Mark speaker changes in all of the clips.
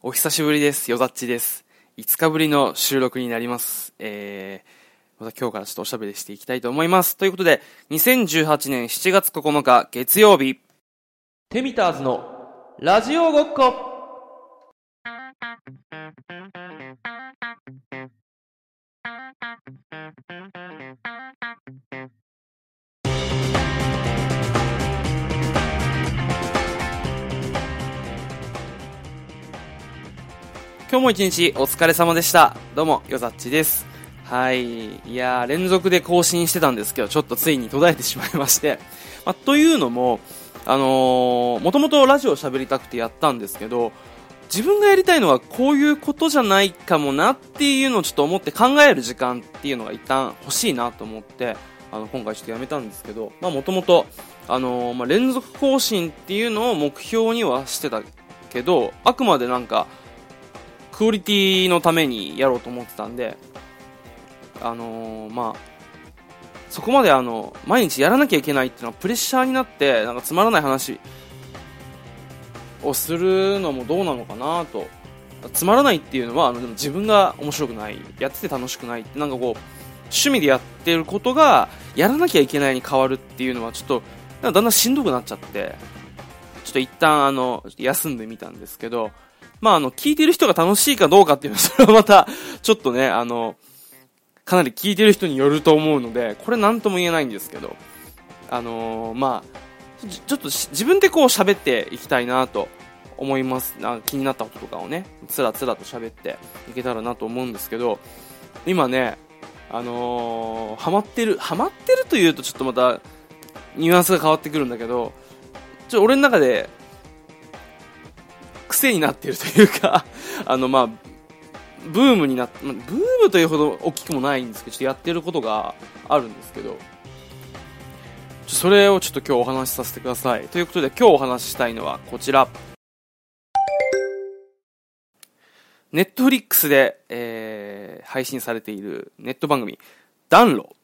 Speaker 1: お久しぶりです。よざっちです。5日ぶりの収録になります。えー、また今日からちょっとおしゃべりしていきたいと思います。ということで、2018年7月9日月曜日、テミターズのラジオごっこ今日も一日お疲れ様でした。どうも、よざっちです。はい。いやー、連続で更新してたんですけど、ちょっとついに途絶えてしまいまして。まあ、というのも、あのー、もともとラジオ喋りたくてやったんですけど、自分がやりたいのはこういうことじゃないかもなっていうのをちょっと思って考える時間っていうのが一旦欲しいなと思って、あの、今回ちょっとやめたんですけど、まあもともと、あのー、まあ連続更新っていうのを目標にはしてたけど、あくまでなんか、クオリティのためにやろうと思ってたんで、あのー、まあ、そこまであの、毎日やらなきゃいけないっていうのはプレッシャーになって、なんかつまらない話をするのもどうなのかなと。つまらないっていうのは、あの、でも自分が面白くない、やってて楽しくないって、なんかこう、趣味でやってることが、やらなきゃいけないに変わるっていうのは、ちょっと、だんだんしんどくなっちゃって、ちょっと一旦あの、休んでみたんですけど、まあ、あの、聞いてる人が楽しいかどうかっていうのは、それはまた、ちょっとね、あの、かなり聞いてる人によると思うので、これなんとも言えないんですけど、あのー、まあ、ちょっと自分でこう喋っていきたいなと思います。あ気になったこととかをね、つらつらと喋っていけたらなと思うんですけど、今ね、あのー、ハマってる、ハマってるというとちょっとまた、ニュアンスが変わってくるんだけど、ちょ、俺の中で癖になってるというか あの、まあ、ブームになって、ブームというほど大きくもないんですけど、ちょっとやってることがあるんですけど、それをちょっと今日お話しさせてください。ということで今日お話ししたいのはこちら。ネットフリックスで、えー、配信されているネット番組、暖炉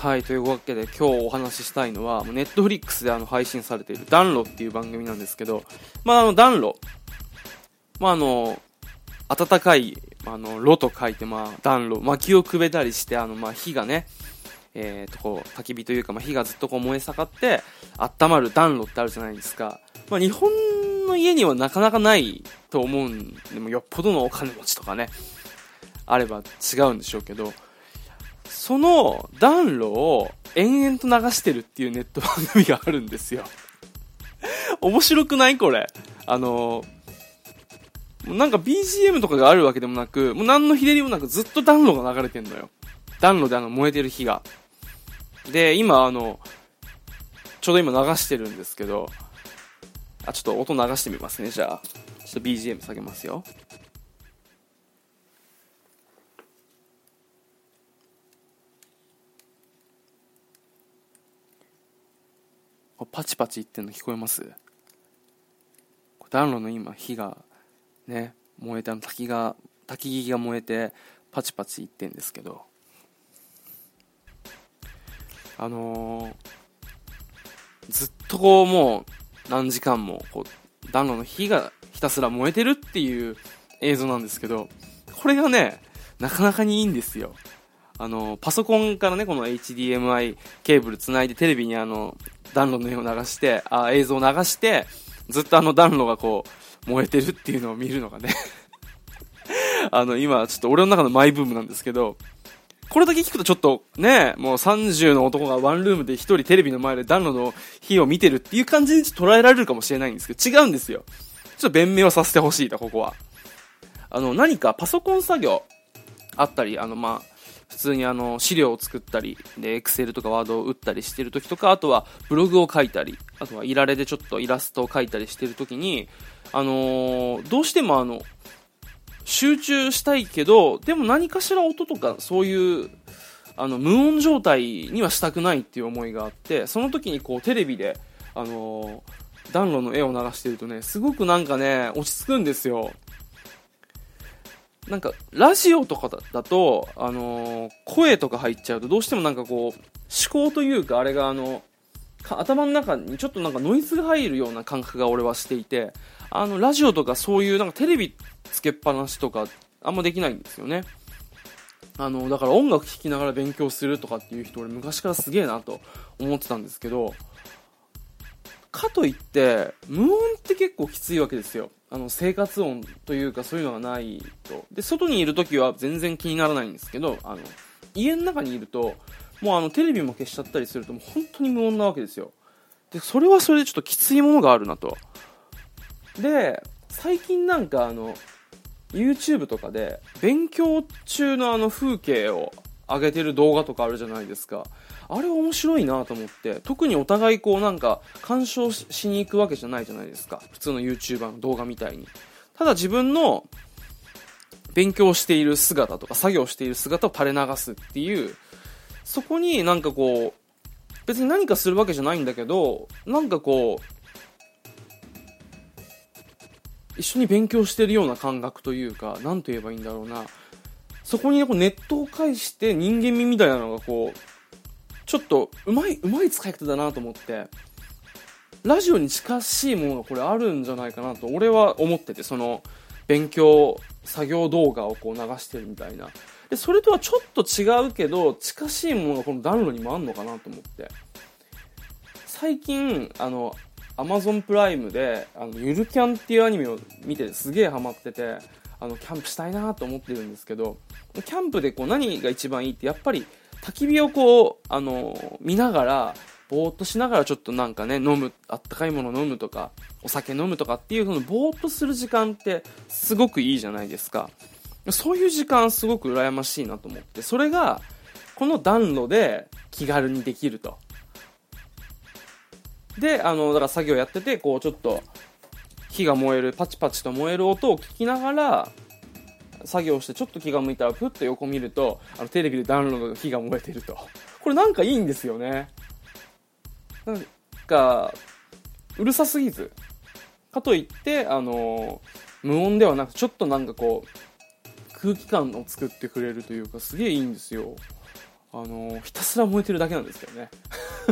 Speaker 1: はい、というわけで今日お話ししたいのは、ネットフリックスであの配信されている暖炉っていう番組なんですけど、まああの暖炉、まああの、暖かい、あの、炉と書いてまあ暖炉、薪をくべたりして、あのまあ火がね、えー、とこう、焚き火というか、まあ、火がずっとこう燃え盛って、温まる暖炉ってあるじゃないですか。まあ、日本の家にはなかなかないと思うんでも、よっぽどのお金持ちとかね、あれば違うんでしょうけど、その暖炉を延々と流してるっていうネット番組があるんですよ。面白くないこれ。あのなんか BGM とかがあるわけでもなく、もう何のひねりもなくずっと暖炉が流れてんのよ。暖炉であの燃えてる火が。で、今あの、ちょうど今流してるんですけど、あ、ちょっと音流してみますね、じゃあ。ちょっと BGM 下げますよ。パチパチいってんの聞こえます？暖炉の今火がね燃えて滝が滝木が燃えてパチパチいってんですけど。あのー、ずっとこうもう何時間もこう暖炉の火がひたすら燃えてるっていう映像なんですけどこれがねなかなかにいいんですよ。あのパソコンからねこの HDMI ケーブルつないでテレビにあの暖炉の絵を流して、あ映像を流して、ずっとあの暖炉がこう、燃えてるっていうのを見るのがね あの、今、ちょっと俺の中のマイブームなんですけど、これだけ聞くとちょっとね、もう30の男がワンルームで一人テレビの前で暖炉の火を見てるっていう感じに捉えられるかもしれないんですけど、違うんですよ。ちょっと弁明をさせてほしいと、ここは。あの、何かパソコン作業あったり、あの、まあ、普通にあの資料を作ったりで Excel とか Word を打ったりしてる時とかあとはブログを書いたりあとはいられでちょっとイラストを描いたりしてる時にあのー、どうしてもあの集中したいけどでも何かしら音とかそういうあの無音状態にはしたくないっていう思いがあってその時にこうテレビであのー、暖炉の絵を流してるとねすごくなんかね落ち着くんですよ。なんか、ラジオとかだと、あのー、声とか入っちゃうと、どうしてもなんかこう、思考というか、あれがあの、頭の中にちょっとなんかノイズが入るような感覚が俺はしていて、あの、ラジオとかそういうなんかテレビつけっぱなしとか、あんまできないんですよね。あの、だから音楽聴きながら勉強するとかっていう人俺昔からすげえなと思ってたんですけど、かといって、無音って結構きついわけですよ。あの、生活音というかそういうのがないと。で、外にいる時は全然気にならないんですけど、あの、家の中にいると、もうあの、テレビも消しちゃったりすると、もう本当に無音なわけですよ。で、それはそれでちょっときついものがあるなと。で、最近なんかあの、YouTube とかで勉強中のあの風景を上げてる動画とかあるじゃないですか。あれ面白いなと思って、特にお互いこうなんか干渉しに行くわけじゃないじゃないですか。普通の YouTuber の動画みたいに。ただ自分の勉強している姿とか作業している姿を垂れ流すっていう、そこになんかこう、別に何かするわけじゃないんだけど、なんかこう、一緒に勉強してるような感覚というか、何と言えばいいんだろうな。そこにこうネットを介して人間味みたいなのがこう、ちょっとうまい、うまい使い方だなと思って、ラジオに近しいものがこれあるんじゃないかなと俺は思ってて、その勉強、作業動画をこう流してるみたいな。で、それとはちょっと違うけど、近しいものがこの暖炉にもあんのかなと思って。最近、あの、アマゾンプライムで、あの、ゆるキャンっていうアニメを見てすげえハマってて、あの、キャンプしたいなと思ってるんですけど、キャンプでこう何が一番いいって、やっぱり焚き火をこう、あの、見ながら、ぼーっとしながらちょっとなんかね、飲む、あったかいもの飲むとか、お酒飲むとかっていう、そのぼーっとする時間ってすごくいいじゃないですか。そういう時間すごく羨ましいなと思って、それが、この暖炉で気軽にできると。で、あの、だから作業やってて、こうちょっと、火が燃える、パチパチと燃える音を聞きながら、作業してちょっと気が向いたらふっと横見るとあのテレビで暖炉の火が燃えてると。これなんかいいんですよね。なんかうるさすぎず。かといってあの無音ではなくちょっとなんかこう空気感を作ってくれるというかすげえいいんですよ。あのひたすら燃えてるだけなんですけどね。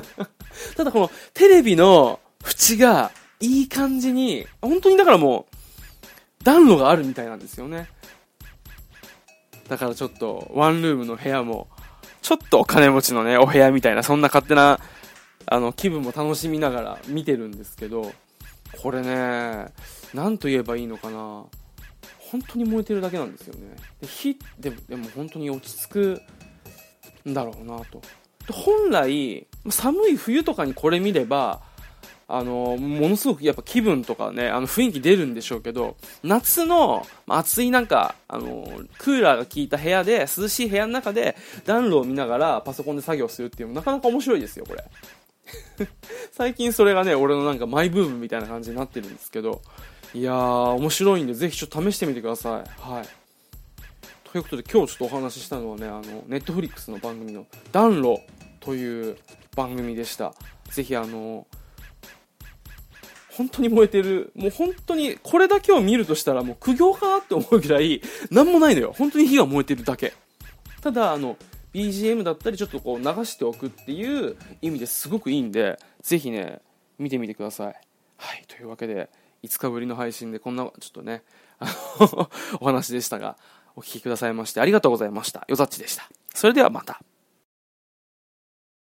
Speaker 1: ただこのテレビの縁がいい感じに本当にだからもう暖炉があるみたいなんですよね。だからちょっと、ワンルームの部屋も、ちょっとお金持ちのね、お部屋みたいな、そんな勝手な、あの、気分も楽しみながら見てるんですけど、これね、なんと言えばいいのかな。本当に燃えてるだけなんですよね。で火でも、でも本当に落ち着くんだろうなと。本来、寒い冬とかにこれ見れば、あの、ものすごくやっぱ気分とかね、あの雰囲気出るんでしょうけど、夏の暑いなんか、あの、クーラーが効いた部屋で、涼しい部屋の中で暖炉を見ながらパソコンで作業するっていうのもなかなか面白いですよ、これ。最近それがね、俺のなんかマイブームみたいな感じになってるんですけど、いやー、面白いんで、ぜひちょっと試してみてください。はい。ということで、今日ちょっとお話ししたのはね、あの、ネットフリックスの番組の暖炉という番組でした。ぜひあの、本当に燃えてる。もう本当に、これだけを見るとしたらもう苦行かなって思うぐらい、なんもないのよ。本当に火が燃えてるだけ。ただ、あの、BGM だったりちょっとこう流しておくっていう意味ですごくいいんで、ぜひね、見てみてください。はい、というわけで、5日ぶりの配信でこんな、ちょっとね、お話でしたが、お聴きくださいましてありがとうございました。よざっちでした。それではまた。